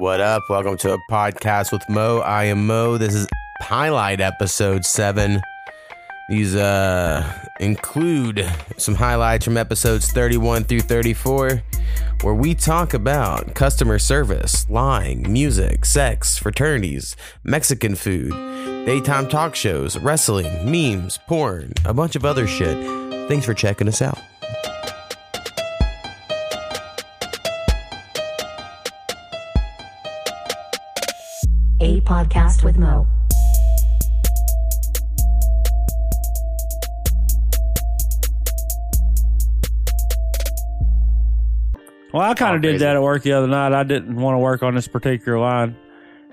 What up? Welcome to a podcast with Mo. I am Mo. This is highlight episode seven. These uh include some highlights from episodes 31 through 34, where we talk about customer service, lying, music, sex, fraternities, Mexican food, daytime talk shows, wrestling, memes, porn, a bunch of other shit. Thanks for checking us out. Podcast with Mo. Well, I kind Oh, of did that at work the other night. I didn't want to work on this particular line,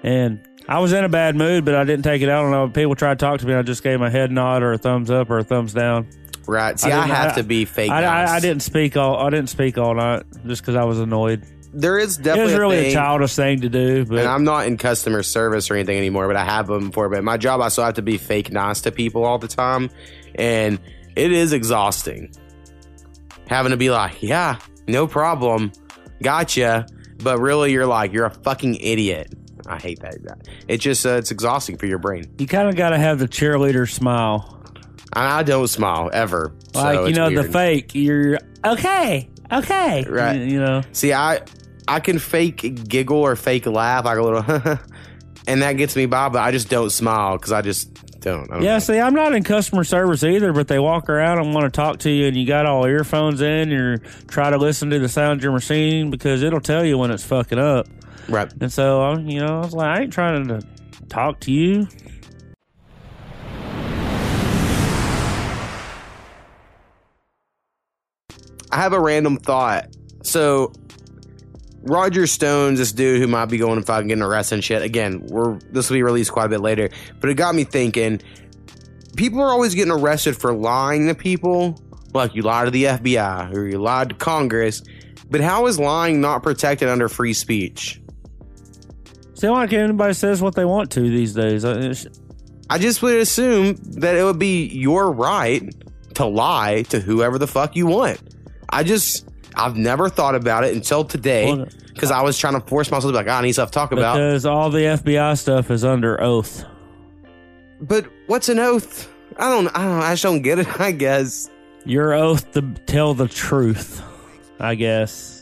and I was in a bad mood, but I didn't take it out on other people. Tried to talk to me, I just gave 'em a head nod or a thumbs up or a thumbs down. Right. See, I, didn't- have to be fake. I, I, I didn't speak all. I didn't speak all night just because I was annoyed. There is definitely was really a, a childish thing to do, but And I'm not in customer service or anything anymore, but I have them before. But my job, I still have to be fake nice to people all the time, and it is exhausting. Having to be like, yeah, no problem, gotcha, but really you're like, you're a fucking idiot. I hate that. It just uh, it's exhausting for your brain. you kind of got to have the cheerleader smile, I don't smile ever. so like you it's know the fake. You're okay, okay, Right. You, you know, See, I I can fake giggle or fake laugh like a little, and that gets me by. But I just don't smile because I just don't. I don't Yeah, know. see, I'm not in customer service either, but they walk around and want to talk to you, and you got all earphones in. You're try to listen to the sound of your machine because it'll tell you when it's fucking up. right. And so, uh, you know, I was like, I ain't trying to talk to you. I have a random thought. So, Roger Stone's this dude who might be going and fucking getting arrested and shit. Again, we're this will be released quite a bit later, but it got me thinking. People are always getting arrested for lying to people, like you lied to the FBI or you lied to Congress. But how is lying not protected under free speech? See, like anybody says what they want to these days. I just would assume that it would be your right to lie to whoever the fuck you want. I just, I've never thought about it until today because I was trying to force myself to be like, "Ah, I need stuff to talk about. Because all the FBI stuff is under oath. But what's an oath? I don't, I don't, I just don't get it. I guess. Your oath to tell the truth, I guess.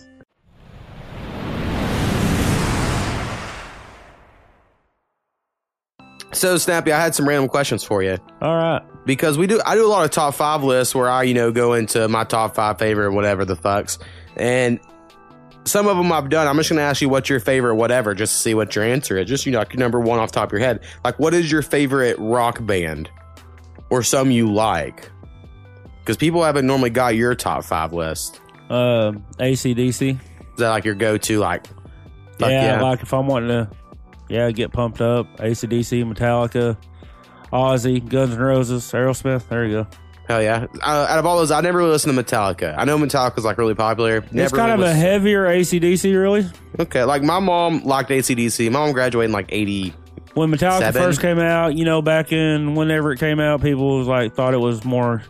So, Snappy, I had some random questions for you All right. because we do, I do a lot of top five lists where I, you know, go into my top five favorite whatever the fucks, and some of them I've done. I'm just going to ask you what's your favorite whatever, just to see what your answer is. Just you know, like, number one off the top of your head. Like, what is your favorite rock band, or some you like? Because people haven't normally got your top five list. Uh, ACDC. Is that like your go-to? Like, fuck yeah, like if I'm wanting to, yeah, get pumped up, ACDC, Metallica, Ozzy, Guns N' Roses, Aerosmith. There you go. Hell yeah! Uh, out of all those, I never really listened to Metallica. I know Metallica's like really popular. Never it's kind really of a heavier ACDC, really. okay. Like my mom liked ACDC. My mom graduated in like eighty. When Metallica Seven. first came out, you know, back in whenever it came out, people was like thought it was more.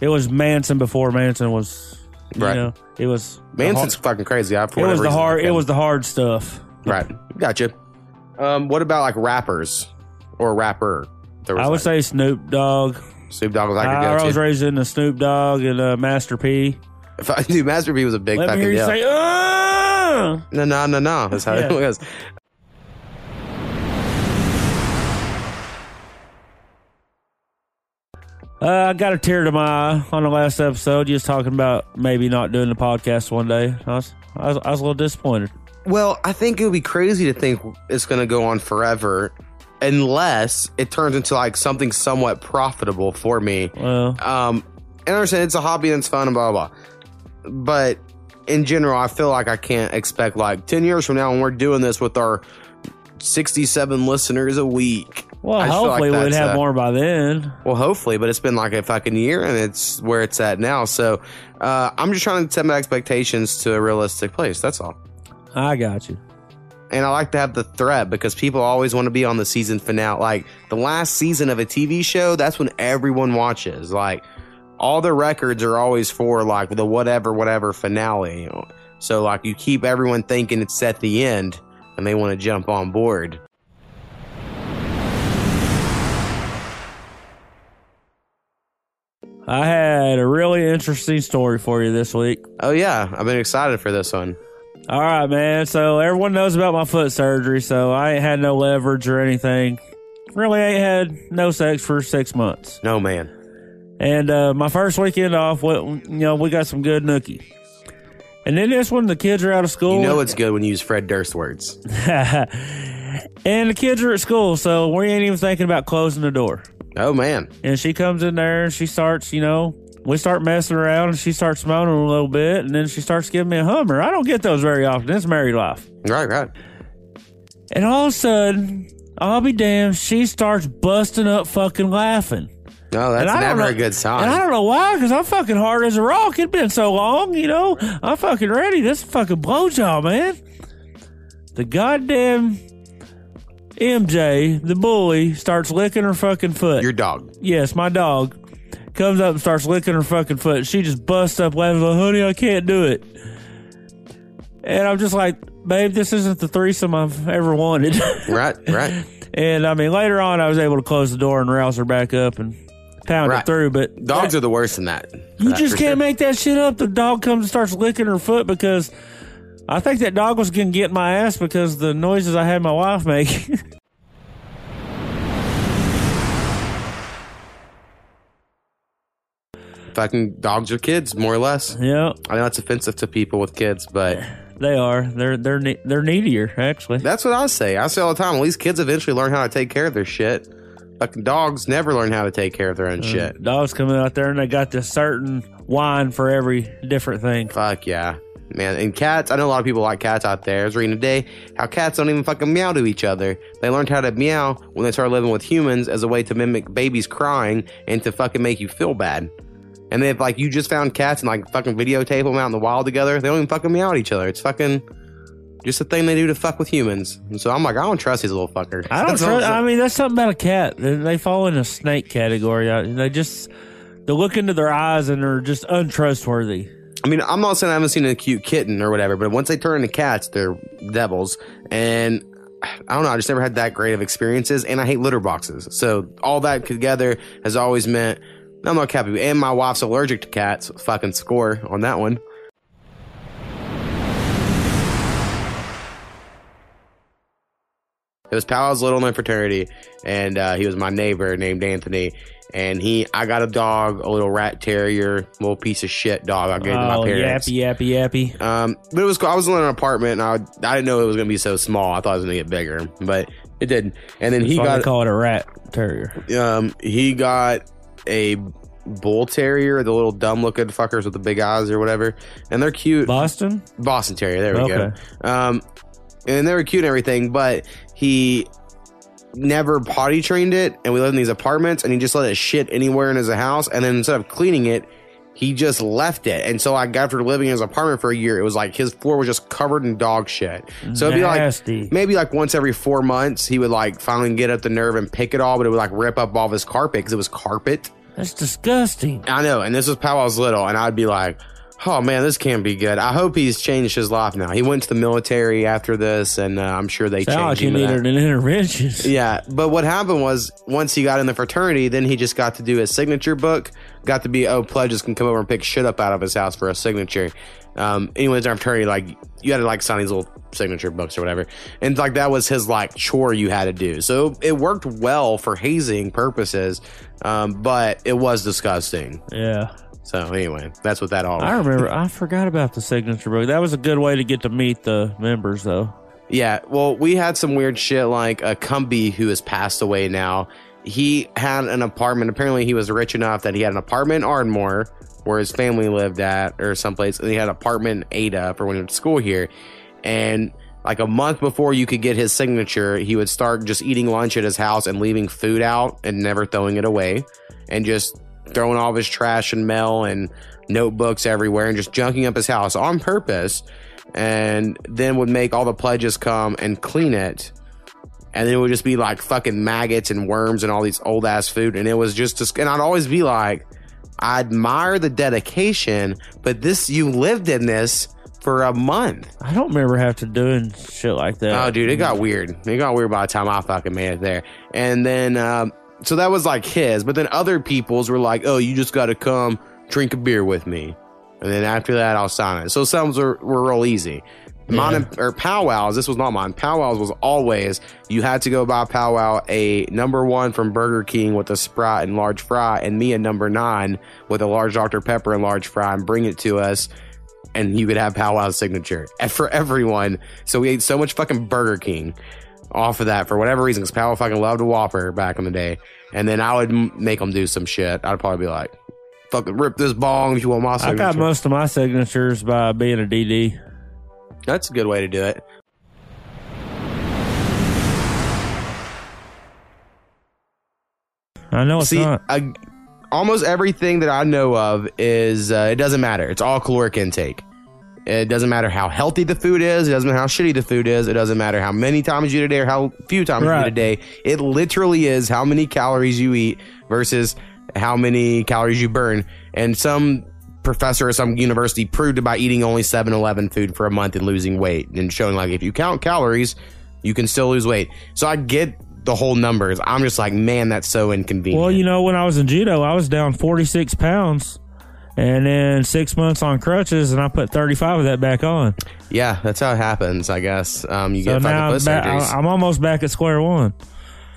It was Manson before Manson was. You Right. know, it was Manson's hard- fucking crazy. I, It was the hard. It was the hard stuff. right. Gotcha. Um, what about like rappers or rapper? There was I would like, say Snoop Dogg. Snoop Dogg was like I, your I was raised in the Snoop Dogg and uh, Master P. If I dude, Master P was a big Let me fucking hear you deal. say, "Uh!" no, no, no, no. That's how Yeah. it goes. Uh, I got a tear to my eye on the last episode. Just talking about maybe not doing the podcast one day. I was, I was, I was a little disappointed. Well, I think it would be crazy to think it's going to go on forever unless it turns into like something somewhat profitable for me. Well, Um, and I understand it's a hobby and it's fun and blah, blah, blah. But in general, I feel like I can't expect like 10 years from now when we're doing this with our 67 listeners a week. well, I feel like hopefully we'd have uh, more by then. Well, hopefully, but it's been like a fucking year and it's where it's at now. So uh, I'm just trying to set my expectations to a realistic place. That's all. I got you. and I like to have the threat because people always want to be on the season finale. Like the last season of a TV show, that's when everyone watches. Like all the records are always for like the whatever whatever finale. So like you keep everyone thinking it's at the end and they want to jump on board. I had a really interesting story for you this week. Oh yeah, I've been excited for this one. All right, man. So everyone knows about my foot surgery, so I ain't had no leverage or anything. Really ain't had no sex for six months. No man. And uh, my first weekend off, we, you know, we got some good nookie. And then this one, the kids are out of school. You know it's good when you use Fred Durst words. and the kids are at school, so we ain't even thinking about closing the door. Oh man. And she comes in there and she starts, you know, we start messing around and she starts moaning a little bit and then she starts giving me a hummer. I don't get those very often. It's married life. Right, right. And all of a sudden, I'll be damned, she starts busting up fucking laughing. No, that's And I don't never know- a good sign. And I don't know why, because I'm fucking hard as a rock. It's been so long, you know. I'm fucking ready. This fucking blowjob, man. The goddamn MJ, the bully, starts licking her fucking foot. Your dog. yes, my dog comes up and starts licking her fucking foot. She just busts up laughing, like, honey, I can't do it. And I'm just like, babe, this isn't the threesome I've ever wanted. Right, right. and I mean, later on, I was able to close the door and rouse her back up and pound Right. it through. But Dogs are the worst in that. you That just can't sure. make that shit up. The dog comes and starts licking her foot because I think that dog was going to get my ass because the noises I had my wife make. fucking dogs are kids, more or less. yeah, I know it's offensive to people with kids, but they are. They're they're ne- they're needier actually. that's what I say. I say all the time. At least kids eventually learn how to take care of their shit. Fucking dogs never learn how to take care of their own uh, shit. Dogs coming out there and they got this certain whine for every different thing. Fuck yeah. Man, and cats, I know a lot of people like cats out there. I was reading today how cats don't even fucking meow to each other. They learned how to meow when they started living with humans as a way to mimic babies crying and to fucking make you feel bad. And then if like you just found cats and like fucking videotape them out in the wild together, they don't even fucking meow at each other. It's fucking just a thing they do to fuck with humans. And so I'm like, I don't trust these little fuckers. I don't trust. I mean, that's something about a cat. They, they fall in a snake category. They just they look into their eyes and they're just untrustworthy. I mean, I'm not saying I haven't seen a cute kitten or whatever, but once they turn into cats, they're devils. And I don't know, I just never had that great of experiences. And I hate litter boxes. So all that together has always meant I'm not happy. And my wife's allergic to cats. Fucking score on that one. It was was little in the fraternity, and uh, he was my neighbor named Anthony. And he, I got a dog, a little rat terrier, little piece of shit dog. I gave to my Oh, parents. yappy, yappy, yappy. Um, but it was cool. I was in an apartment, and I, I didn't know it was gonna be so small. I thought it was gonna get bigger, but it didn't. And then he got, call it a rat terrier. um, he got a bull terrier, the little dumb looking fuckers with the big eyes or whatever, and they're cute. Boston. Boston Terrier. There we Okay. go. Um, and they were cute and everything, but he never potty trained it. And we lived in these apartments, and he just let it shit anywhere in his house. And then instead of cleaning it, he just left it. And so, like after living in his apartment for a year, it was like his floor was just covered in dog shit. So it'd be like maybe like once every four months, he would like finally get up the nerve and pick it all, but it would like rip up all of his carpet because it was carpet. That's disgusting. I know, and this was how I was little, and I'd be like, "Oh man, this can't be good." I hope he's changed his life now. He went to the military after this, and uh, I'm sure they Sound like changed you him. to needed that. an intervention. Yeah, but what happened was once he got in the fraternity, then he just got to do his signature book. Got to be oh pledges can come over and pick shit up out of his house for a signature. Um, anyways, our fraternity, like you had to like sign these little signature books or whatever, and like that was his like chore you had to do. So it worked well for hazing purposes, um, but it was disgusting. Yeah. So anyway, that's what that all. I remember. I forgot about the signature book. That was a good way to get to meet the members, though. Yeah, well, we had some weird shit like a Cumby who has passed away now. He had an apartment. Apparently, he was rich enough that he had an apartment in Ardmore where his family lived at or someplace. And he had an apartment in Ada for when he went to school here. And like a month before you could get his signature, he would start just eating lunch at his house and leaving food out and never throwing it away and just throwing all his trash and mail and notebooks everywhere and just junking up his house on purpose and then would make all the pledges come and clean it and it would just be like fucking maggots and worms and all these old ass food and it was just just and i'd always be like i admire the dedication but this you lived in this for a month. I don't remember having to doing shit like that. Oh, dude, it got weird. It got weird by the time I fucking made it there. And then, um, so that was like his, but then other people's were like, oh, you just got to come drink a beer with me. And then after that, I'll sign it. So some were, were real easy. Mine or powwows. This was not mine. Powwows was always you had to go buy powwow a number one from Burger King with a Sprite and large fry, and me a number nine with a large Dr Pepper and large fry, and bring it to us, and you could have powwow's signature and for everyone. So we ate so much fucking Burger King off of that for whatever reason, because powwow fucking loved a Whopper back in the day, and then I would m- make them do some shit. I'd probably be like, "Fucking rip this bong if you want my I got most of my signatures by being a DD. That's a good way to do it. I know it's See, not. I, almost everything that I know of is uh, it doesn't matter. It's all caloric intake. It doesn't matter how healthy the food is. It doesn't matter how shitty the food is. It doesn't matter how many times you eat a day or how few times you eat a day. It literally is how many calories you eat versus how many calories you burn. And some professor at some university proved it by eating only 7-Eleven food for a month and losing weight and showing like if you count calories, you can still lose weight. So I get the whole numbers. I'm just like, man, that's so inconvenient. Well, you know, when I was in judo, I was down 46 pounds and then six months on crutches, and I put 35 of that back on. Yeah, that's how it happens, I guess. Um, you So get now I'm, back. I'm almost back at square one.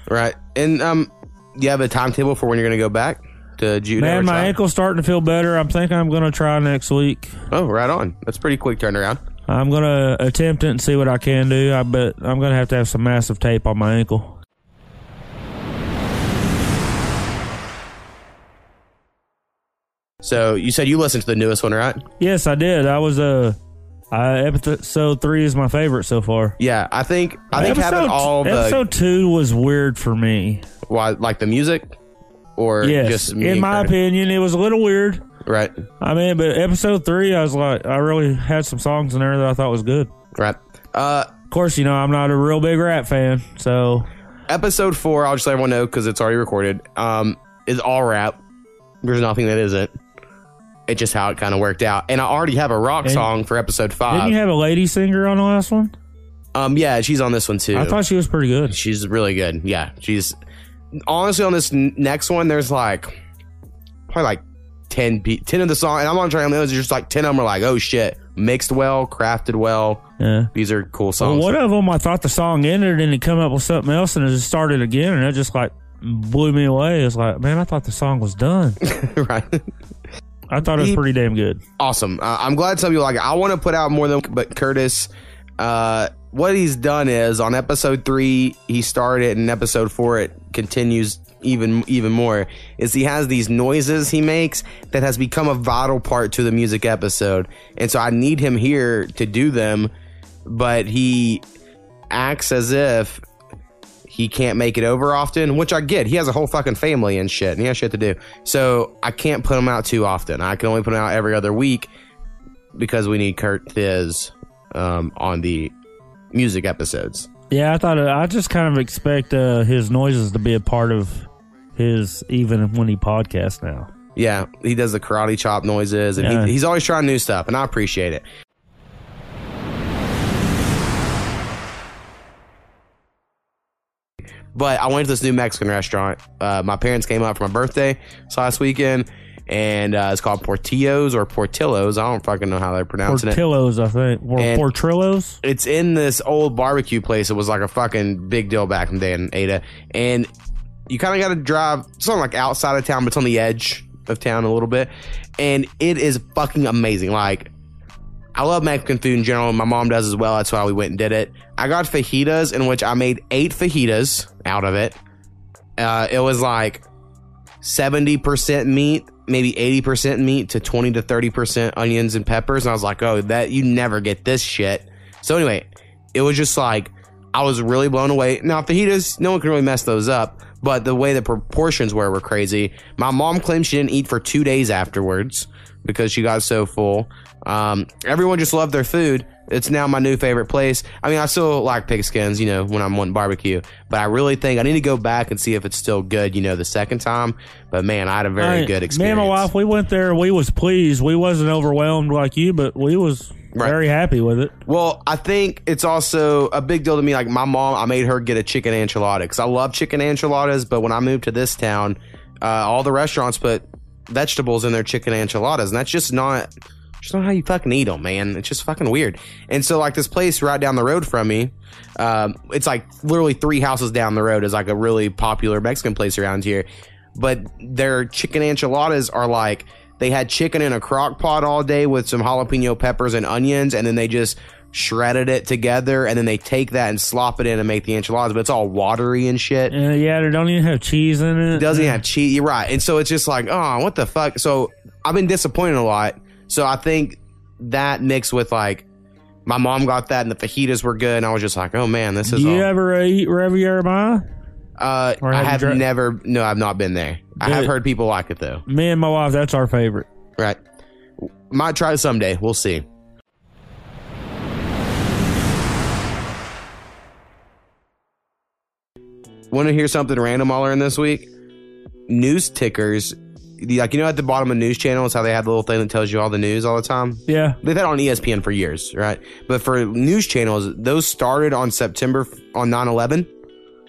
right. And um, you have a timetable for when you're going to go back to judo? Man, my ankle's starting to feel better. I'm thinking I'm going to try next week. Oh, right on. That's pretty quick turnaround. I'm going to attempt it and see what I can do. I bet I'm going to have to have some massive tape on my ankle. So you said you listened to the newest one, right? Yes, I did. I was uh, I, episode three is my favorite so far. Yeah, I think I think episode, having all the episode two was weird for me. why, like the music, or Yes, just me in my opinion, it was a little weird. right, I mean, but episode three, I was like, I really had some songs in there that I thought was good. right. Uh, Of course, you know, I'm not a real big rap fan, so episode four, I'll just let everyone know because it's already recorded. Um, is all rap. There's nothing that isn't. It's just how it kind of worked out, and I already have a rock And- song for episode five. didn't you have a lady singer on the last one? um, yeah, she's on this one too. I thought she was pretty good. She's really good. Yeah, she's honestly on this n- next one. There's like probably like 10, pe- 10 of the song, and I'm on trying those. Just like ten of them are like, oh shit, mixed well, crafted well. Yeah. These are cool Well, songs. one of them, I thought the song ended and it come up with something else and it just started again and it just like blew me away. It's like, man, I thought the song was done. right? I thought it was pretty damn good. awesome. Uh, I'm glad some people like it. I want to put out more than, but Curtis, uh, what he's done is on episode three, he started, and episode four, it continues even even more. Is he has these noises he makes that has become a vital part to the music episode, and so I need him here to do them, but he acts as if he can't make it over often, which I get. He has a whole fucking family and shit, and he has shit to do. So I can't put him out too often. I can only put him out every other week because we need Curtis um, on the music episodes. Yeah, I thought it, I just kind of expect uh, his noises to be a part of his even when he podcasts now. Yeah, he does the karate chop noises, and Yeah. he, he's always trying new stuff, and I appreciate it. But I went to this new Mexican restaurant. Uh, my parents came out for my birthday last weekend, and uh, it's called Portillos or Portillos. I don't fucking know how they're pronouncing it. Portillos, I think. Or And- Portrillos? it's in this old barbecue place. It was like a fucking big deal back in the day in Ada. And you kind of got to drive, it's not like outside of town, but it's on the edge of town a little bit. And it is fucking amazing. Like, I love Mexican food in general. My mom does as well. That's why we went and did it. I got fajitas, in which I made eight fajitas out of it. Uh, it was like 70% meat, maybe 80% meat to 20 to 30% onions and peppers. And I was like, oh, that you never get this shit. So anyway, it was just like I was really blown away. Now fajitas, no one can really mess those up, but the way the proportions were were crazy. My mom claimed she didn't eat for two days afterwards because she got so full. Um, everyone just loved their food. It's now my new favorite place. I mean, I still like pigskins, you know, when I'm wanting barbecue, but I really think I need to go back and see if it's still good, you know, the second time. But man, I had a very I- good Me experience. and my wife, we went there. We was pleased. We wasn't overwhelmed like you, but we was Right. Very happy with it. Well, I think it's also a big deal to me. Like my mom, I made her get a chicken enchilada because I love chicken enchiladas. But when I moved to this town, uh, all the restaurants put vegetables in their chicken enchiladas, and that's just not, just not know how you fucking eat them, man. It's just fucking weird. And so, like this place right down the road from me, um, it's like literally three houses down the road is like a really popular Mexican place around here. But their chicken enchiladas are like they had chicken in a crock pot all day with some jalapeno peppers and onions, and then they just shredded it together, and then they take that and slop it in and make the enchiladas. But it's all watery and shit. Uh, yeah, they don't even have cheese in it. It doesn't even have cheese. You're right. And so it's just like, oh, what the fuck? So I've been disappointed a lot. So I think that mixed with like my mom got that and the fajitas were good, and I was just like, oh man, this is Do you all. ever eat Riviera Maya? uh, or I have never. No, I've not been there. I have heard people like it though. Me and my wife, that's our favorite. Right. Might try it someday. We'll see. Want to hear something random we're in this week? News tickers. Like, you know, at the bottom of news channels, how they have the little thing that tells you all the news all the time? Yeah. They've had it on ESPN for years, right? But for news channels, those started on September on 9 11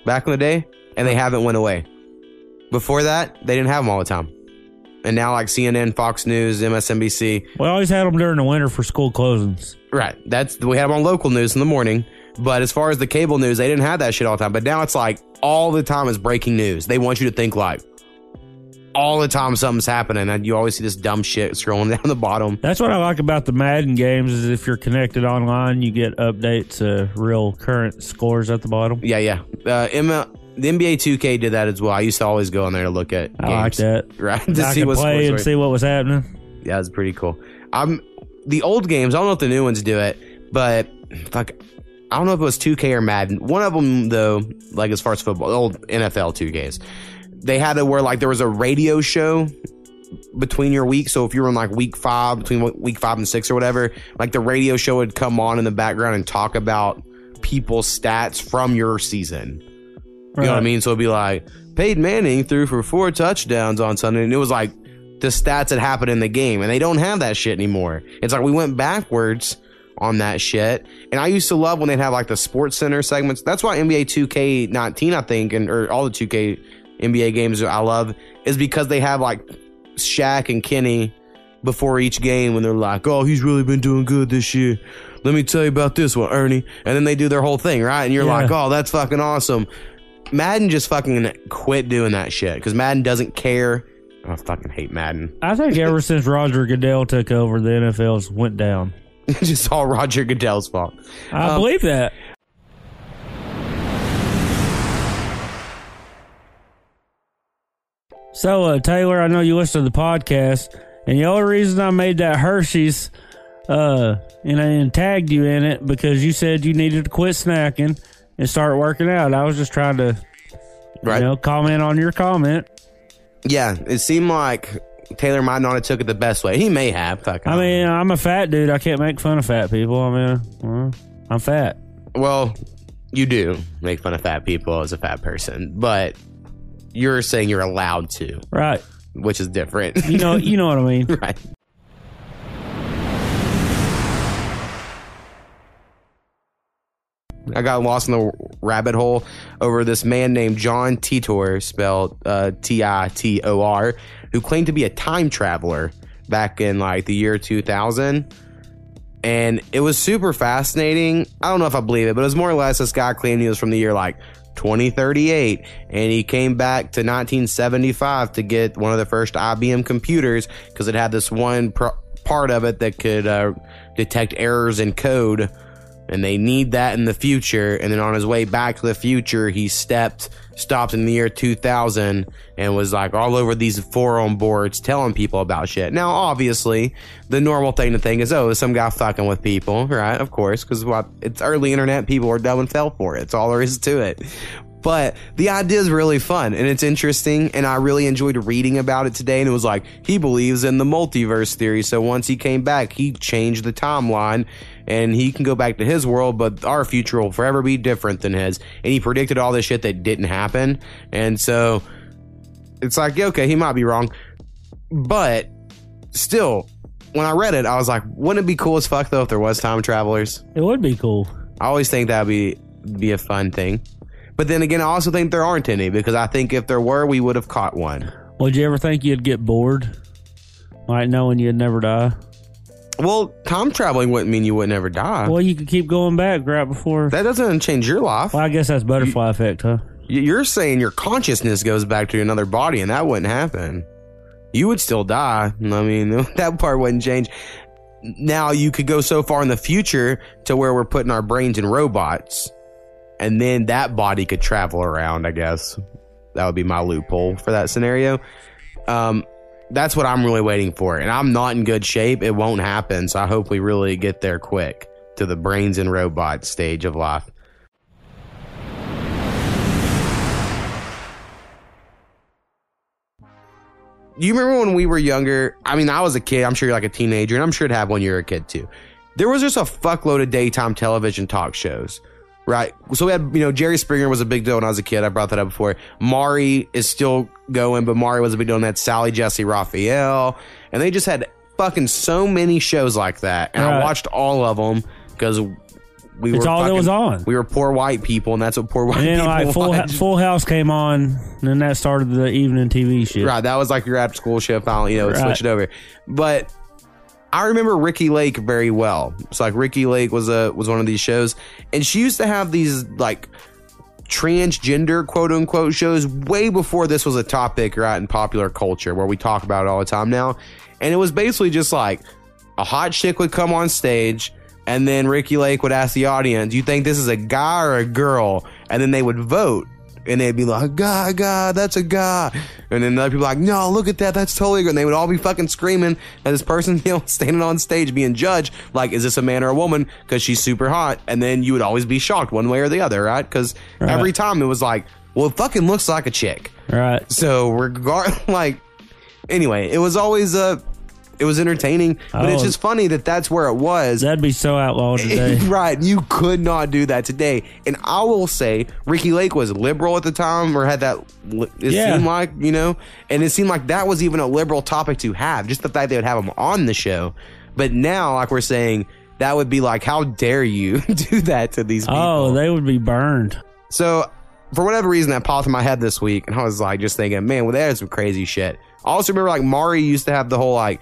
back in the day, and they haven't went away. Before that, they didn't have them all the time. And now, like CNN, Fox News, MSNBC, We always had them during the winter for school closings. right? That's we had them on local news in the morning. But as far as the cable news, they didn't have that shit all the time. But now it's like all the time is breaking news. They want you to think like all the time something's happening, and you always see this dumb shit scrolling down the bottom. That's what I like about the Madden games is if you're connected online, you get updates, uh, real current scores at the bottom. Yeah, yeah. Uh, ML, the NBA 2K did that as well. I used to always go in there to look at. I like that. Right to I see what play and see what was happening. Yeah, it's pretty cool. I'm the old games. I don't know if the new ones do it, but fuck, I don't know if it was 2K or Madden. One of them though, like as far as football, old NFL 2Ks, they had it where like there was a radio show between your week. So if you were in like week five, between week five and six or whatever, like the radio show would come on in the background and talk about people's stats from your season. You know what I mean? So it'd be like Peyton Manning threw for four touchdowns on Sunday, and it was like the stats that happened in the game, and they don't have that shit anymore. It's like we went backwards on that shit. And I used to love when they'd have like the Sports Center segments. That's why NBA 2K19, I think, and or all the 2K NBA games I love is because they have like Shaq and Kenny before each game when they're like, "Oh, he's really been doing good this year." Let me tell you about this one, Ernie. And then they do their whole thing, right? And you're Yeah. like, "Oh, that's fucking awesome." Madden just fucking quit doing that shit because Madden doesn't care. I fucking hate Madden. I think ever since Roger Goodell took over, the NFL's went down. It's just all Roger Goodell's fault. I Um, believe that. So, uh, Taylor, I know you listen to the podcast, and the only reason I made that Hershey's, uh, and I and tagged you in it because you said you needed to quit snacking and start working out. I was just trying to, Right? you know, comment on your comment. Yeah, it seemed like Taylor might not have took it the best way. He may have. Fuck, I mean, I'm a fat dude. I can't make fun of fat people. I mean, well, I'm fat. well, you do make fun of fat people as a fat person, but you're saying you're allowed to, Right. which is different. You know, you know what I mean. right. I got lost in the rabbit hole over this man named John Titor, spelled uh, T I T O R, who claimed to be a time traveler back in like the year 2000. And it was super fascinating. I don't know if I believe it, but it was more or less this guy claimed he was from the year like 2038 and he came back to 1975 to get one of the first IBM computers because it had this one pro- part of it that could uh, detect errors in code and they need that in the future. And then on his way back to the future he stepped stopped in the year 2000 and was like all over these forum boards telling people about shit. Now obviously the normal thing to think is oh some guy fucking with people? Right of course because what it's early internet people are dumb and fell for it. It's all there is to it. But the idea is really fun and it's interesting and i really enjoyed reading about it today and it was like he believes in the multiverse theory. So once he came back he changed the timeline and he can go back to his world but our future will forever be different than his and he predicted all this shit that didn't happen and so it's like okay he might be wrong but still when I read it, I was like, wouldn't it be cool as fuck though if there was time travelers? It would be cool. I always think that'd be be a fun thing. But then again, I also think there aren't any because I think if there were, we would have caught one. Would you ever think you'd get bored? Like knowing you'd never die? Well, time traveling wouldn't mean you would never die. Well, you could keep going back right before. that doesn't change your life. Well, I guess that's butterfly effect, huh? You're saying your consciousness goes back to another body, and that wouldn't happen. You would still die. I mean, that part wouldn't change. Now, you could go so far in the future to where we're putting our brains in robots, and then that body could travel around, I guess. That would be my loophole for that scenario. Um, that's what I'm really waiting for, and I'm not in good shape. It won't happen, so I hope we really get there quick to the brains and robots stage of life. you remember when we were younger? I mean, I was a kid. I'm sure you're like a teenager, and I'm sure it happened when you were a kid too. There was just a fuckload of daytime television talk shows, right? So we had, you know, Jerry Springer was a big deal when I was a kid. I brought that up before. Maury is still going, but Maury was a big deal. And that Sally Jessy Raphael, and they just had fucking so many shows like that, and I Right. watched all of them because we It's were all that fucking- was on. We were poor white people, and that's what poor white And then people like Full. Full House came on, and then that started the evening TV shit. Right, that was like your after school shift. Finally, you know, Right. switch it over. But I remember Ricki Lake very well. It's like Ricki Lake was a was one of these shows, and she used to have these like transgender quote unquote shows way before this was a topic right in popular culture where we talk about it all the time now. And it was basically just like a hot chick would come on stage and then Ricki Lake would ask the audience, you think this is a guy or a girl? And then they would vote. And they'd be like, "God, God, that's a guy. And then other people like, no, look at that, that's totally good. And they would all be fucking screaming at this person, you know, standing on stage being judged, like, is this a man or a woman? Because she's super hot. And then you would always be shocked one way or the other, right? Because Right. every time it was like, well, it fucking looks like a chick. Right. So regard like anyway, it was always uh it was entertaining, but it's Oh. just funny that that's where it was. That'd be so outlawed today. right, you could not do that today. And I will say, Ricki Lake was liberal at the time, or had that. It Yeah. seemed like you know, and it seemed like that was even a liberal topic to have. Just the fact they would have him on the show. But now, like we're saying, that would be like, how dare you do that to these oh, people? oh, they would be burned. So, for whatever reason, that popped in my head this week, and I was like, just thinking, man, well, there's some crazy shit. I also remember, like, Maury used to have the whole, like,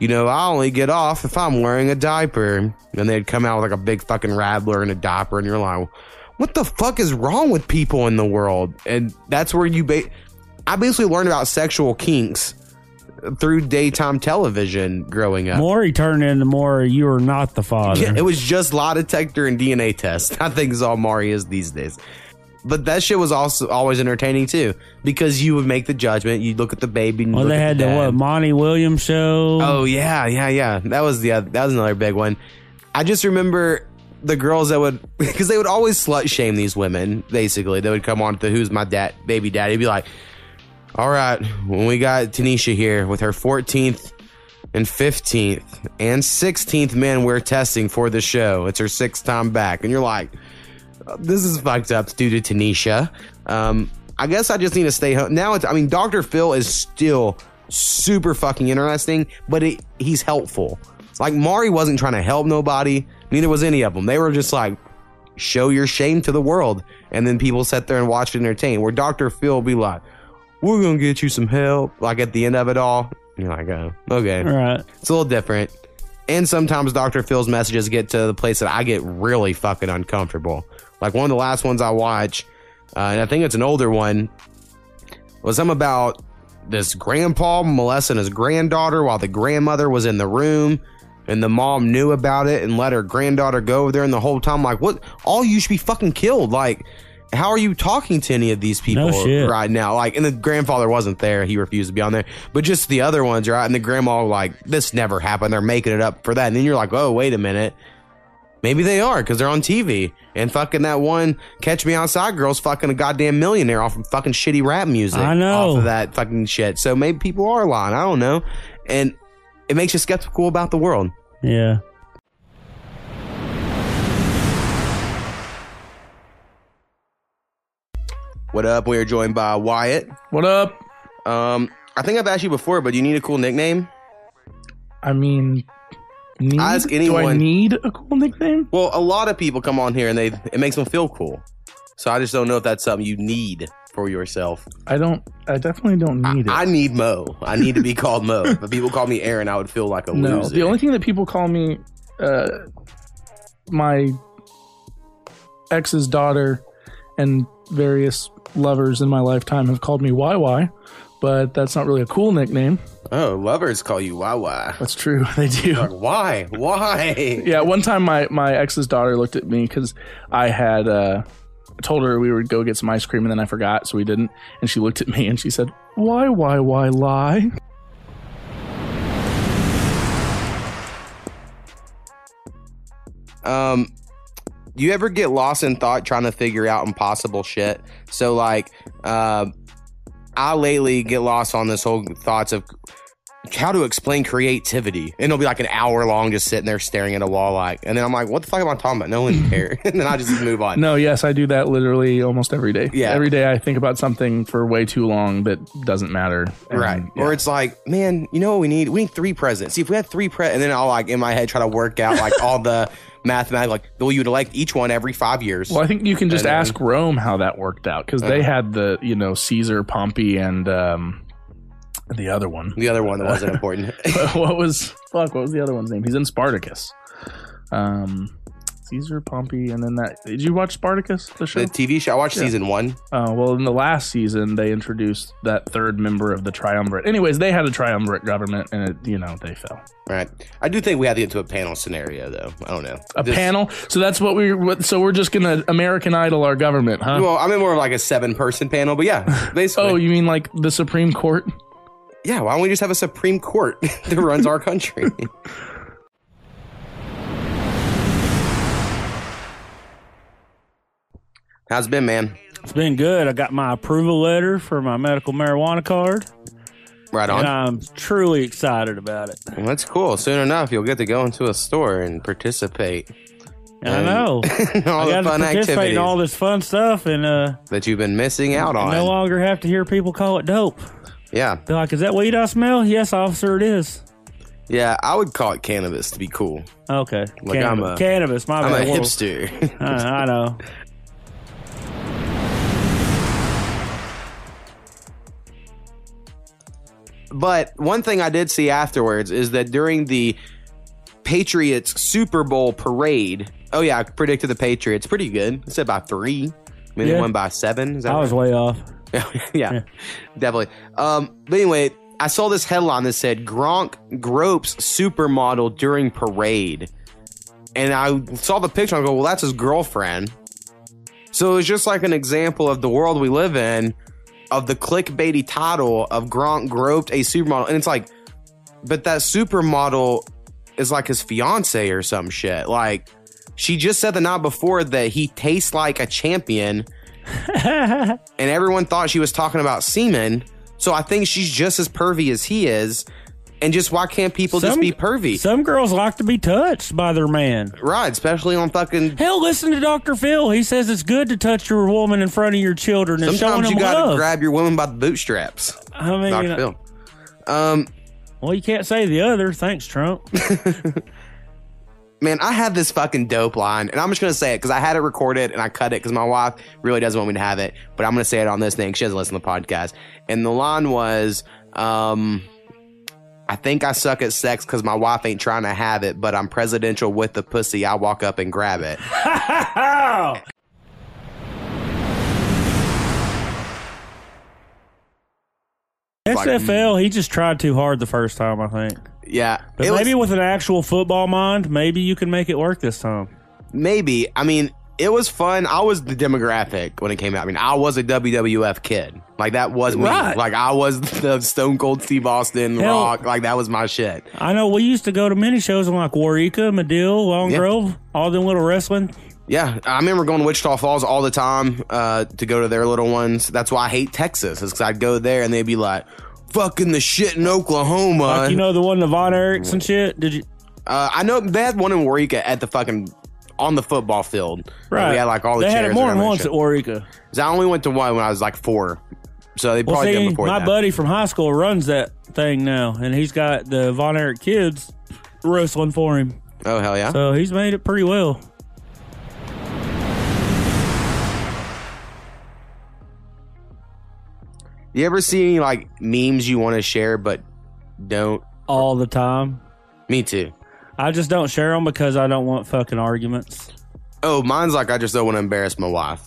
you know, I only get off if I'm wearing a diaper. And they'd come out with, like, a big fucking rattler and a diaper, and you're like, what the fuck is wrong with people in the world? And that's where you, ba- I basically learned about sexual kinks through daytime television growing up. Maury turned into more. You are not the father. Yeah, it was just lie detector and DNA test. I think is all Maury is these days. But that shit was also always entertaining too, because you would make the judgment. You'd look at the baby. And well, they had the the what Montel Williams show. Oh yeah, yeah, yeah. That was the that was another big one. I just remember the girls that would because they would always slut shame these women. Basically, they would come on to who's my dad, baby daddy. Be like, all right, when we got Tanisha here with her 14th and 15th and 16th men we're testing for the show. It's her sixth time back, and you're like, this is fucked up due to Tanisha. Um, I guess I just need to stay home. Now it's, I mean, Dr. Phil is still super fucking interesting, but it, he's helpful. Like, Maury wasn't trying to help nobody, neither was any of them. They were just like, show your shame to the world. And then people sat there and watched it entertain. Where Dr. Phil will be like, we're going to get you some help. Like, at the end of it all, you're like, oh, okay. right. It's a little different. And sometimes Dr. Phil's messages get to the place that I get really fucking uncomfortable. Like one of the last ones I watch, uh, and I think it's an older one, was some about this grandpa molesting his granddaughter while the grandmother was in the room. And the mom knew about it and let her granddaughter go over there. And the whole time, like, what? All you should be fucking killed. Like, how are you talking to any of these people No right now? Like, and the grandfather wasn't there; he refused to be on there. But just the other ones, right? And the grandma, like, this never happened. They're making it up for that. And then you're like, oh, wait a minute, maybe they are because they're on TV. And fucking that one Catch Me Outside girl's fucking a goddamn millionaire off of fucking shitty rap music. I know. off of that fucking shit. So maybe people are lying. I don't know, and it makes you skeptical about the world. Yeah. What up? We are joined by Wyatt. What up? Um, I think I've asked you before, but you need a cool nickname? I mean, need, Ask do I anyone- need a cool nickname? Well, a lot of people come on here and they it makes them feel cool. So I just don't know if that's something you need for yourself. I don't. I definitely don't I, need it. I need Mo. I need to be called Mo. But people call me Aaron, I would feel like a no, loser. the only thing that people call me, uh, my ex's daughter, and various lovers in my lifetime have called me YY, but that's not really a cool nickname. oh, lovers call you Wawa. That's true. They do. Like, why? Why? Yeah, one time my my ex's daughter looked at me because I had uh, told her we would go get some ice cream and then I forgot, so we didn't. And she looked at me and she said, "Why, why, why lie?" Um, you ever get lost in thought trying to figure out impossible shit? So like, uh, I lately get lost on this whole thoughts of how to explain creativity, and it'll be like an hour long, just sitting there staring at a wall, like, and then I'm like, what the fuck am I talking about? No one cares, and then I just move on. No, yes, I do that literally almost every day. Yeah. every day I think about something for way too long that doesn't matter. And, Right. yeah. Or it's like, man, you know what we need? We need three presidents. See, if we had three pre and then I'll like in my head try to work out like all the mathematics, like, well, you'd elect each one every five years. Well, I think you can just And ask Rome how that worked out because they Uh-huh. had the you know Caesar, Pompey, and um, the other one. The other one that wasn't important. what was fuck? What was the other one's name? He's in Spartacus. Um, Caesar, Pompey, and then that. Did you watch Spartacus? The show. the TV show, I watched Yeah. season one. Oh well, in the last season they introduced that third member of the triumvirate. Anyways, they had a triumvirate government, and it, you know they fell. Right. I do think we have to get to a panel scenario, though. I don't know. A This- panel. So that's what we. what- So we're just gonna American Idol our government, huh? Well, I'm in more of like a seven person panel, but yeah, basically. oh, you mean like the Supreme Court? Yeah, why don't we just have a Supreme Court that runs our country? How's it been, man? It's been good. I got my approval letter for my medical marijuana card, Right on. and I'm truly excited about it. Well, that's cool. Soon enough, you'll get to go into a store and participate I know. all I the got to fun participate activities in all this fun stuff, and uh, that you've been missing out on. no longer have to hear people call it dope. Yeah, They're like, "Is that weed I smell?" Yes, officer, it is. yeah. I would call it cannabis to be cool. Okay, Like, I'm cannabis. a- cannabis. My I'm bad. a hipster. I, uh, I know. But one thing I did see afterwards is that during the Patriots Super Bowl parade, oh yeah, I predicted the Patriots pretty good. I said by three. I mean, they won by seven. Is that I was way off. yeah, Yeah. definitely. Um, but anyway, I saw this headline that said Gronk gropes supermodel during parade, and I saw the picture. I go, well, that's his girlfriend. So it's just like an example of the world we live in, of the clickbaity title of Gronk groped a supermodel, and it's like, but that supermodel is like his fiance or some shit. Like, she just said the night before that he tastes like a champion and everyone thought she was talking about semen. So I think she's just as pervy as he is. And just why can't people just be pervy? Some girls like to be touched by their man. right, especially on fucking. Hell, listen to Dr. Phil. He says it's good to touch your woman in front of your children and Sometimes you gotta love. grab your woman by the bootstraps. I mean, Dr. Phil. Um, well, you can't say the other. Thanks, Trump. man, I have this fucking dope line, and I'm just gonna say it because I had it recorded and I cut it because my wife really doesn't want me to have it, but I'm gonna say it on this thing. She doesn't listen to the podcast, and the line was, um, "I think I suck at sex because my wife ain't trying to have it, but I'm presidential with the pussy. I walk up and grab it." XFL, he just tried too hard the first time, I think. Yeah, But it was- maybe with an actual football mind, maybe you can make it work this time. maybe. I mean, it was fun. I was the demographic when it came out. I mean, I was a WWF kid. Like that was me. Right. Like I was the Stone Cold Steve Austin Hell- Rock. Like that was my shit. I know we used to go to many shows in like Waurika, Madill, Long Yeah. Grove, all them little wrestling. Yeah, I remember going to Wichita Falls all the time uh, to go to their little ones. That's why I hate Texas, is because I'd go there and they'd be like, "Fucking the shit in Oklahoma." Like you know the one the Von Erichs and shit. Did you? uh, I know they had one in Waurika at the fucking on the football field. Right. we had like all the They chairs. had it more than once at Waurika. 'Cause I only went to one when I was like four. So they Well, probably did see, before my that. buddy from high school runs that thing now, and he's got the Von Erich kids wrestling for him. oh hell yeah! So he's made it pretty well. You ever see any like memes you want to share but don't? all the time. Me too. I just don't share them because I don't want fucking arguments. Oh, mine's like I just don't want to embarrass my wife.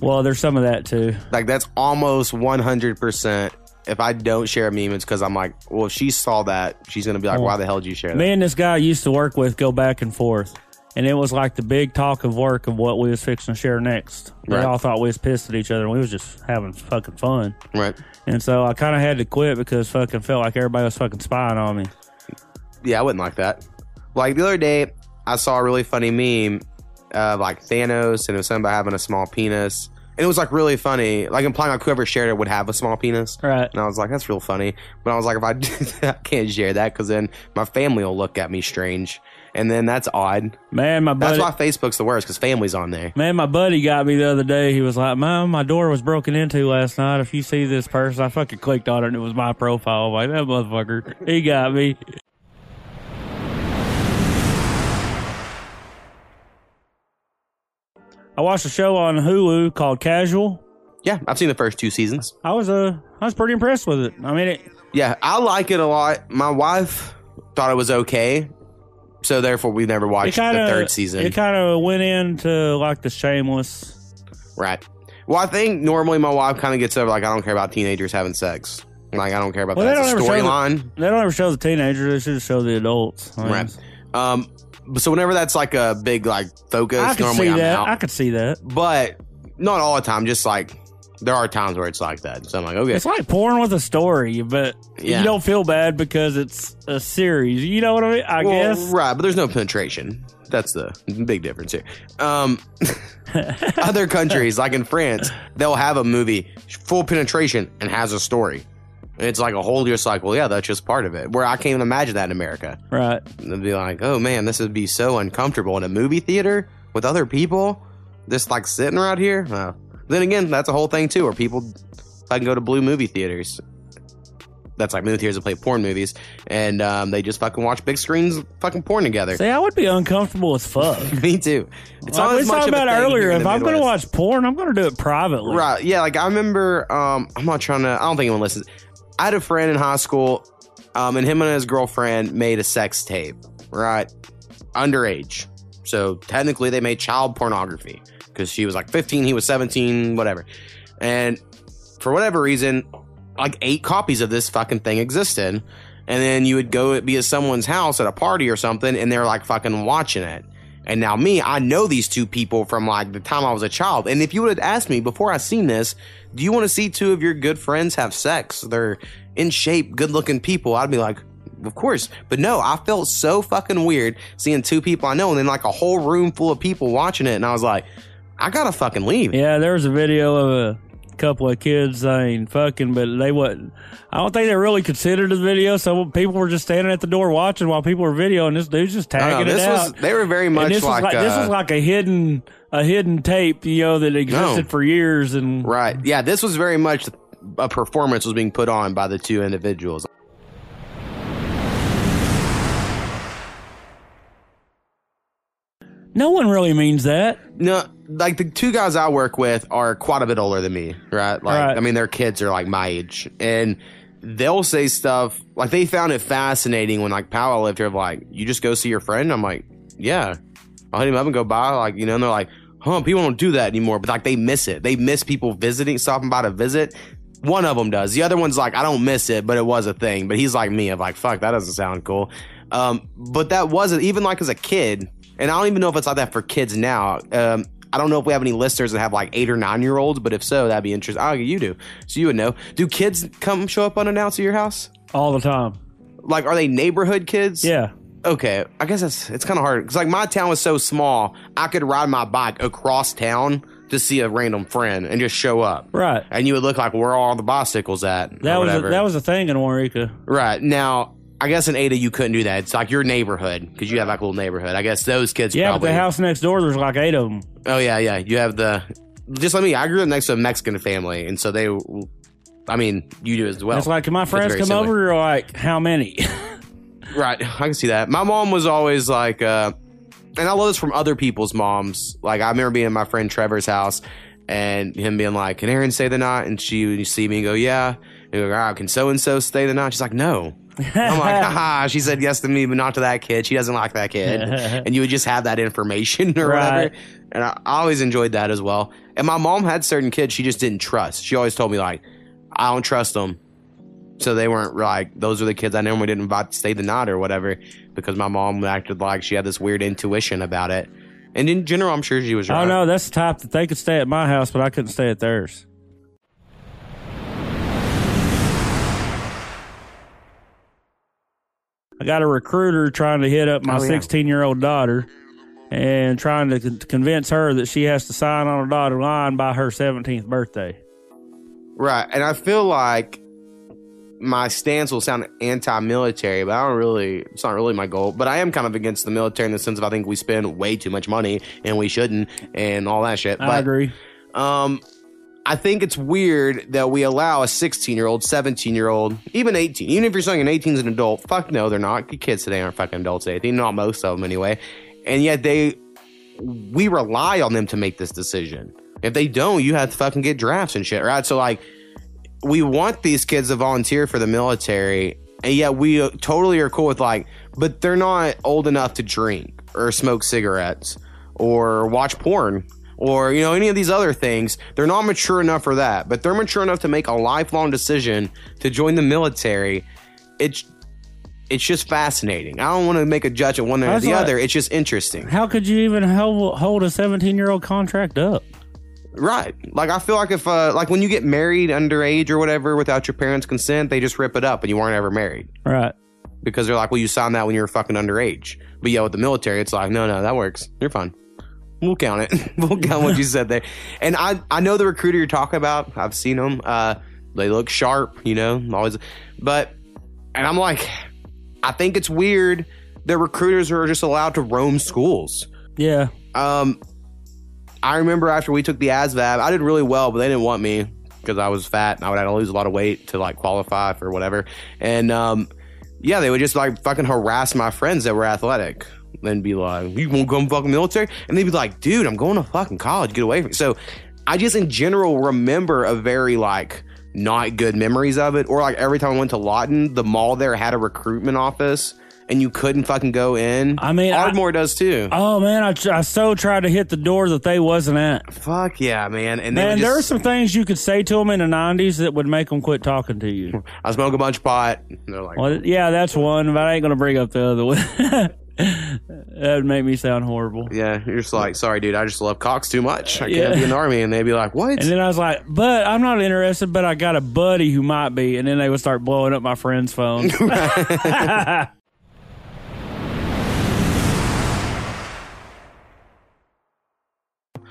Well, there's some of that too. Like that's almost one hundred percent. If I don't share a meme, it's because I'm like, well, if she saw that, she's gonna be like, oh. why the hell did you share that? Me and this guy I used to work with go back and forth, and it was like the big talk of work of what we was fixing to share next. We Right. all thought we was pissed at each other, and we was just having fucking fun. Right? And so I kind of had to quit because fucking felt like everybody was fucking spying on me. Yeah, I wouldn't like that. Like the other day, I saw a really funny meme of like Thanos, and it was something about having a small penis, and it was like really funny, like implying like whoever shared it would have a small penis. Right. And I was like, that's real funny. But I was like, if I do that, I can't share that because then my family will look at me strange. And then that's odd. Man, my That's why Facebook's the worst because family's on there. Man, my buddy got me the other day. He was like, "Mom, my door was broken into last night. If you see this person, I fucking clicked on it and it was my profile. I'm like that motherfucker, he got me." I watched a show on Hulu called Casual. Yeah, I've seen the first two seasons. I was uh, I was pretty impressed with it. I mean, it, Yeah, I like it a lot. My wife thought it was okay. So therefore, we never watched kind the third season. It kind of went into like the Shameless. right. Well, I think normally my wife kind of gets over like I don't care about teenagers having sex. Like I don't care about Well, that show the- storyline. They don't ever show the teenagers. They should show the adults. I mean, Right. Um. So whenever that's like a big like focus, I could normally see I'm that. out. I could see that. but not all the time. Just like there are times where it's like that. So I'm like, okay, It's like porn with a story, but Yeah. you don't feel bad because it's a series. You know what I mean? I Well, guess. right, but there's no penetration. That's the big difference here. Um, other countries, like in France, they'll have a movie full penetration and has a story. And it's like a whole like, well, yeah, that's just part of it. Where I can't even imagine that in America. Right. They'd be like, oh man, this would be so uncomfortable in a movie theater with other people, just like sitting right here. No. Then again, that's a whole thing too, where people I can go to blue movie theaters. That's like movie theaters that play porn movies, and um, they just fucking watch big screens, fucking porn together. See, I would be uncomfortable as fuck. Me too. It's like we talked about earlier. If I'm going to watch porn, I'm going to do it privately. Right. Yeah. Like I remember, um, I'm not trying to, I don't think anyone listens. I had a friend in high school, um, and him and his girlfriend made a sex tape, right? Underage. So technically they made child pornography because she was like 15, he was 17, whatever. And for whatever reason, like eight copies of this fucking thing existed. And then you would go be at someone's house at a party or something, and they're like fucking watching it. And now me, I know these two people from like the time I was a child. And if you would have asked me before I seen this, do you want to see two of your good friends have sex? They're in shape, good looking people. I'd be like, of course. But no, I felt so fucking weird seeing two people I know and then like a whole room full of people watching it. And I was like, I gotta fucking leave. Yeah, there was a video of a couple of kids saying fucking, but they wasn't. I don't think they really considered the video. So people were just standing at the door watching while people were videoing. This dude's just I don't know, tagging it this out. was they were very much and this like, like this uh, was like a hidden a hidden tape, you know, that existed No. for years. And right. Yeah, this was very much a performance was being put on by the two individuals. No one really means that. No, like the two guys I work with are quite a bit older than me, right? Like, Right. I mean, their kids are like my age, and they'll say stuff like they found it fascinating when like Powell lived here. Like, you just go see your friend. I'm like, yeah, I'll hit him up and go by. Like, you know, and they're like, huh, people don't do that anymore. But like, they miss it. They miss people visiting, stopping by to visit. One of them does. The other one's like, I don't miss it, but it was a thing. But he's like me. I'm like, fuck, that doesn't sound cool. Um, but that wasn't even like as a kid, and I don't even know if it's like that for kids now. Um, I don't know if we have any listeners that have like eight or nine year olds, but if so, that'd be interesting. Oh, you do, so you would know. Do kids come show up unannounced at your house? all the time. Like, are they neighborhood kids? Yeah. Okay, I guess that's it's kind of hard because like my town was so small, I could ride my bike across town to see a random friend and just show up. Right. And you would look like where are all the bicycles at? That was a, that was a thing in Waurika. Right. Now, I guess in Ada you couldn't do that. It's like your neighborhood because you have like a little neighborhood. I guess those kids Yeah, probably. but the house next door, there's like eight of them. oh, yeah, yeah. You have the. Just like me, I grew up next to a Mexican family. And so they I mean, you do as well. it's like, can my friends come similar. over? You're like, how many? Right, I can see that. My mom was always like, uh, and I love this from other people's moms. Like I remember being at my friend Trevor's house and him being like, "Can Aaron stay the night?" And she would see me and go, "Yeah." And go, "Ah, can so and so stay the night?" She's like, "No." I'm like, haha. She said yes to me, but not to that kid. She doesn't like that kid. and you would just have that information or Right. whatever. And I, always enjoyed that as well. And my mom had certain kids she just didn't trust. She always told me like, I don't trust them. So they weren't like those are the kids I normally didn't invite to stay the night or whatever because my mom acted like she had this weird intuition about it. And in general, I'm sure she was oh, right. oh no, that's the type that they could stay at my house, but I couldn't stay at theirs. I got a recruiter trying to hit up my Oh, yeah. 16 year old daughter and trying to con- convince her that she has to sign on a dotted line by her 17th birthday. Right. And I feel like my stance will sound anti-military, but I don't really. It's not really my goal. But I am kind of against the military in the sense of I think we spend way too much money and we shouldn't, and all that shit. I but agree. um, I think it's weird that we allow a 16 year old, 17 year old, even 18. Even if you're saying an 18 is an adult, fuck no, they're not. Kids today aren't fucking adults. Today, not most of them anyway. And yet they, we rely on them to make this decision. If they don't, you have to fucking get drafts and shit, right? So like, we want these kids to volunteer for the military, and yet we uh, totally are cool with like, but they're not old enough to drink or smoke cigarettes or watch porn or you know any of these other things. They're not mature enough for that, but they're mature enough to make a lifelong decision to join the military. It's it's just fascinating. I don't want to make a judgment one way or the like- other. It's just interesting. How could you even hold, hold a 17 year old contract up? Right. Like I feel like if uh like when you get married underage or whatever without your parents' consent, they just rip it up and you weren't ever married. Right. Because they're like, Well, you signed that when you were fucking underage. But yeah, with the military, it's like, no, no, that works. You're fine. We'll count it. we'll count what you said there. And I I know the recruiter you're talking about. I've seen them. Uh they look sharp, you know, always but and I'm like, I think it's weird that recruiters are just allowed to roam schools. Yeah. Um, I remember after we took the ASVAB, I did really well, but they didn't want me because I was fat and I would have to lose a lot of weight to like qualify for whatever. And um, yeah, they would just like fucking harass my friends that were athletic. Then be like, "You won't go in fucking military?" And they'd be like, "Dude, I'm going to fucking college. Get away from me." So I just in general remember a very like not good memories of it. Or like every time I went to Lawton, the mall there had a recruitment office. And you couldn't fucking go in. I mean, I- Ardmore does too. Oh man, I, I so tried to hit the door that they wasn't at. Fuck yeah, man! And Man, would there are some things you could say to them in the '90s that would make them quit talking to you. I smoke a bunch of pot. And they're like, Well, yeah, that's one, but I ain't gonna bring up the other one. that would make me sound horrible. yeah, you're just like, sorry, dude, I just love cocks too much. I can't be in the army. And they'd be like, what? And then I was like, but I'm not interested, but I got a buddy who might be. And then they would start blowing up my friend's phone.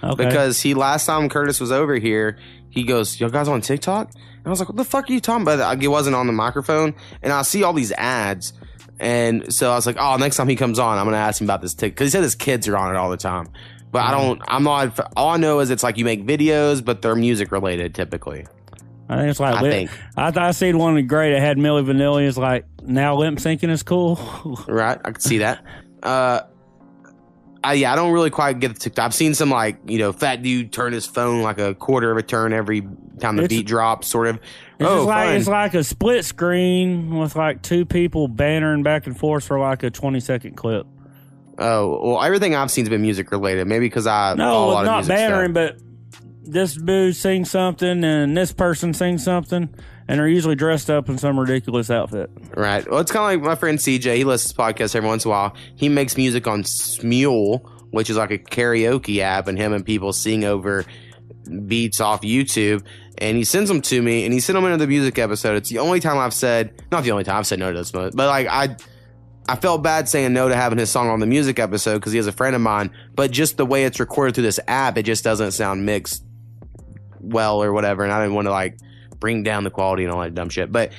okay. because he last time Curtis was over here, he goes, "Y'all guys on TikTok?" And I was like, "What the fuck are you talking about?" Like, It wasn't on the microphone, and I see all these ads, and so I was like, "Oh, next time he comes on, I'm gonna ask him about this TikTok." Because he said his kids are on it all the time, but I don't. I'm not. All I know is it's like you make videos, but they're music related typically. I think it's like I lip- think. I thought I seen one great. It had Milli Vanilli. It's like now lip syncing is cool. Right, I could see that. Uh, I, yeah, I don't really quite get the TikTok. I've seen some like you know fat dude turn his phone like a quarter of a turn every time the It's- beat drops, sort of. It's oh, like fun. it's like a split screen with like two people bantering back and forth for like a twenty second clip. oh, well, everything I've seen's been music related. Maybe because I No, lot of not bantering, stuff. but this dude sings something and this person sings something, and they're usually dressed up in some ridiculous outfit. Right. Well, it's kind of like my friend CJ. He listens to podcasts every once in a while. He makes music on Smule, which is like a karaoke app, and him and people sing over beats off YouTube. And he sends them to me, and he sent them into the music episode. It's the only time I've said, not the only time I've said no to this, but like I, I felt bad saying no to having his song on the music episode because he is a friend of mine. But just the way it's recorded through this app, it just doesn't sound mixed well or whatever. And I didn't want to like bring down the quality and all that dumb shit. But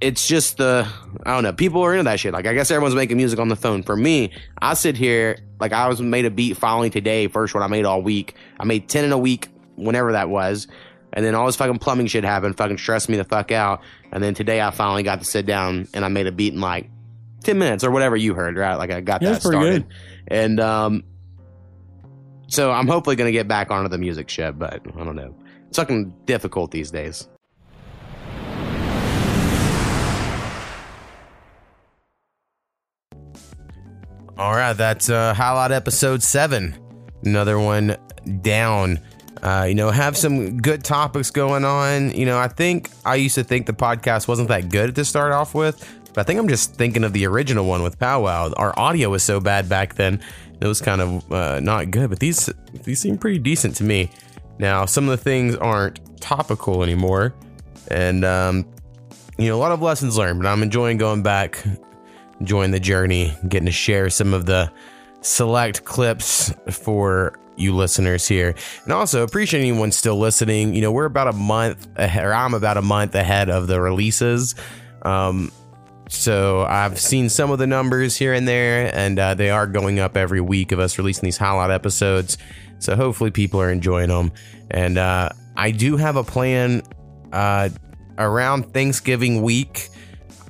it's just the I don't know. People are into that shit. Like I guess everyone's making music on the phone. For me, I sit here like I was made a beat finally today. First one I made all week. I made ten in a week, whenever that was. And then all this fucking plumbing shit happened, fucking stressed me the fuck out. And then today I finally got to sit down and I made a beat in like 10 minutes or whatever you heard, right? Like I got Yeah, that started. good. And um, so I'm hopefully going to get back onto the music shit, but I don't know. Fucking difficult these days. All right, that's uh, highlight episode seven. Another one down. Uh, you know, have some good topics going on. You know, I think I used to think the podcast wasn't that good to start off with, but I think I'm just thinking of the original one with Powwow. Our audio was so bad back then; it was kind of uh, not good. But these these seem pretty decent to me. Now, some of the things aren't topical anymore, and um, you know, a lot of lessons learned. But I'm enjoying going back, enjoying the journey, getting to share some of the select clips for you listeners here. And also appreciate anyone still listening. You know, we're about a month ahead, or I'm about a month ahead of the releases. Um, so I've seen some of the numbers here and there, and uh, they are going up every week of us releasing these highlight episodes. So hopefully people are enjoying them. And uh, I do have a plan uh, around Thanksgiving week.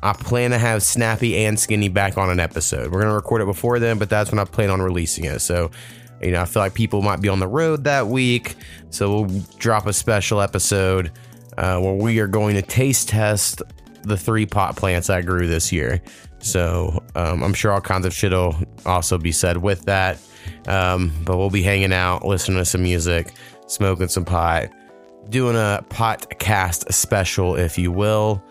I plan to have Snappy and Skinny back on an episode. We're gonna record it before then, but that's when I plan on releasing it. So, you know, I feel like people might be on the road that week, so we'll drop a special episode uh, where we are going to taste test the three pot plants I grew this year. So um, I'm sure all kinds of shit will also be said with that. Um, but we'll be hanging out, listening to some music, smoking some pot, doing a podcast special, if you will.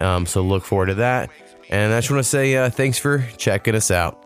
Um, so look forward to that. And I just want to say uh, thanks for checking us out.